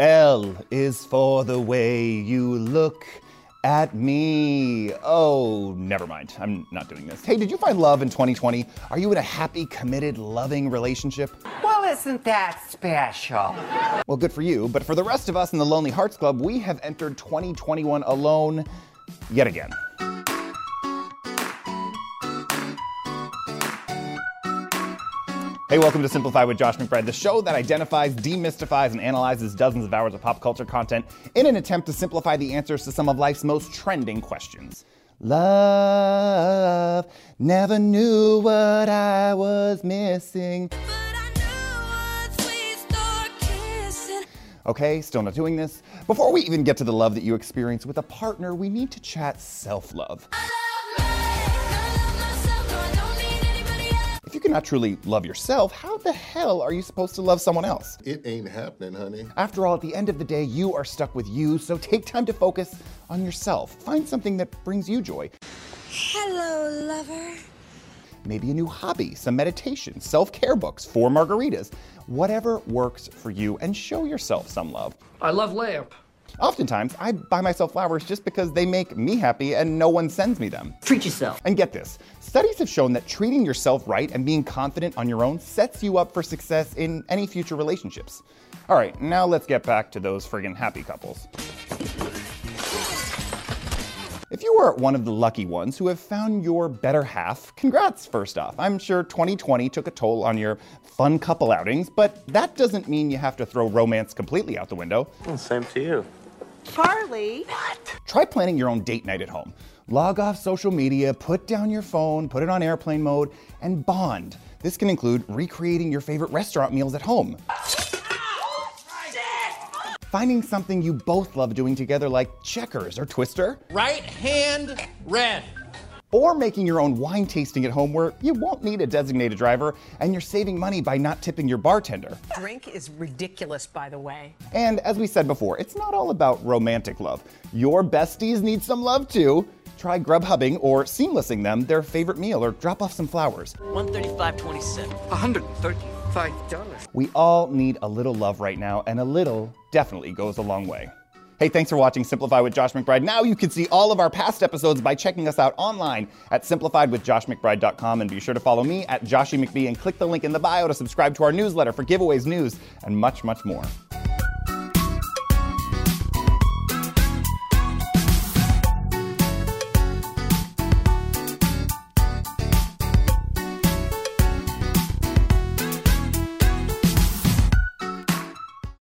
L is for the way you look at me. Oh, never mind. I'm not doing this. Hey, did you find love in 2020? Are you in a happy, committed, loving relationship? Well, isn't that special? Well, good for you. But for the rest of us in the Lonely Hearts Club, we have entered 2021 alone yet again. Hey, welcome to Simplify with Josh McBride, the show that identifies, demystifies, and analyzes dozens of hours of pop culture content in an attempt to simplify the answers to some of life's most trending questions. Love, never knew what I was missing. Okay, still not doing this. Before we even get to the love that you experience with a partner, we need to chat self love. You cannot truly love yourself, how the hell are you supposed to love someone else? It ain't happening, honey. After all, at the end of the day, you are stuck with you, so take time to focus on yourself. Find something that brings you joy. Hello, lover. Maybe a new hobby, some meditation, self care books, four margaritas, whatever works for you, and show yourself some love. I love lamp. Oftentimes, I buy myself flowers just because they make me happy and no one sends me them. Treat yourself. And get this studies have shown that treating yourself right and being confident on your own sets you up for success in any future relationships. All right, now let's get back to those friggin' happy couples. If you are one of the lucky ones who have found your better half, congrats first off. I'm sure 2020 took a toll on your fun couple outings, but that doesn't mean you have to throw romance completely out the window. Same to you. Charlie. Try planning your own date night at home. Log off social media, put down your phone, put it on airplane mode, and bond. This can include recreating your favorite restaurant meals at home. Finding something you both love doing together, like checkers or Twister, Right hand red. Or making your own wine tasting at home where you won't need a designated driver and you're saving money by not tipping your bartender. Drink is ridiculous, by the way. And as we said before, it's not all about romantic love. Your besties need some love too. Try Grubhubbing or seamlessing them their favorite meal or drop off some flowers. 135.27. $135. We all need a little love right now, and a little definitely goes a long way. Hey, thanks for watching Simplify with Josh McBride. Now you can see all of our past episodes by checking us out online at simplifywithjoshmcbride.com and be sure to follow me at Joshy McBee and click the link in the bio to subscribe to our newsletter for giveaways, news, and much, much more.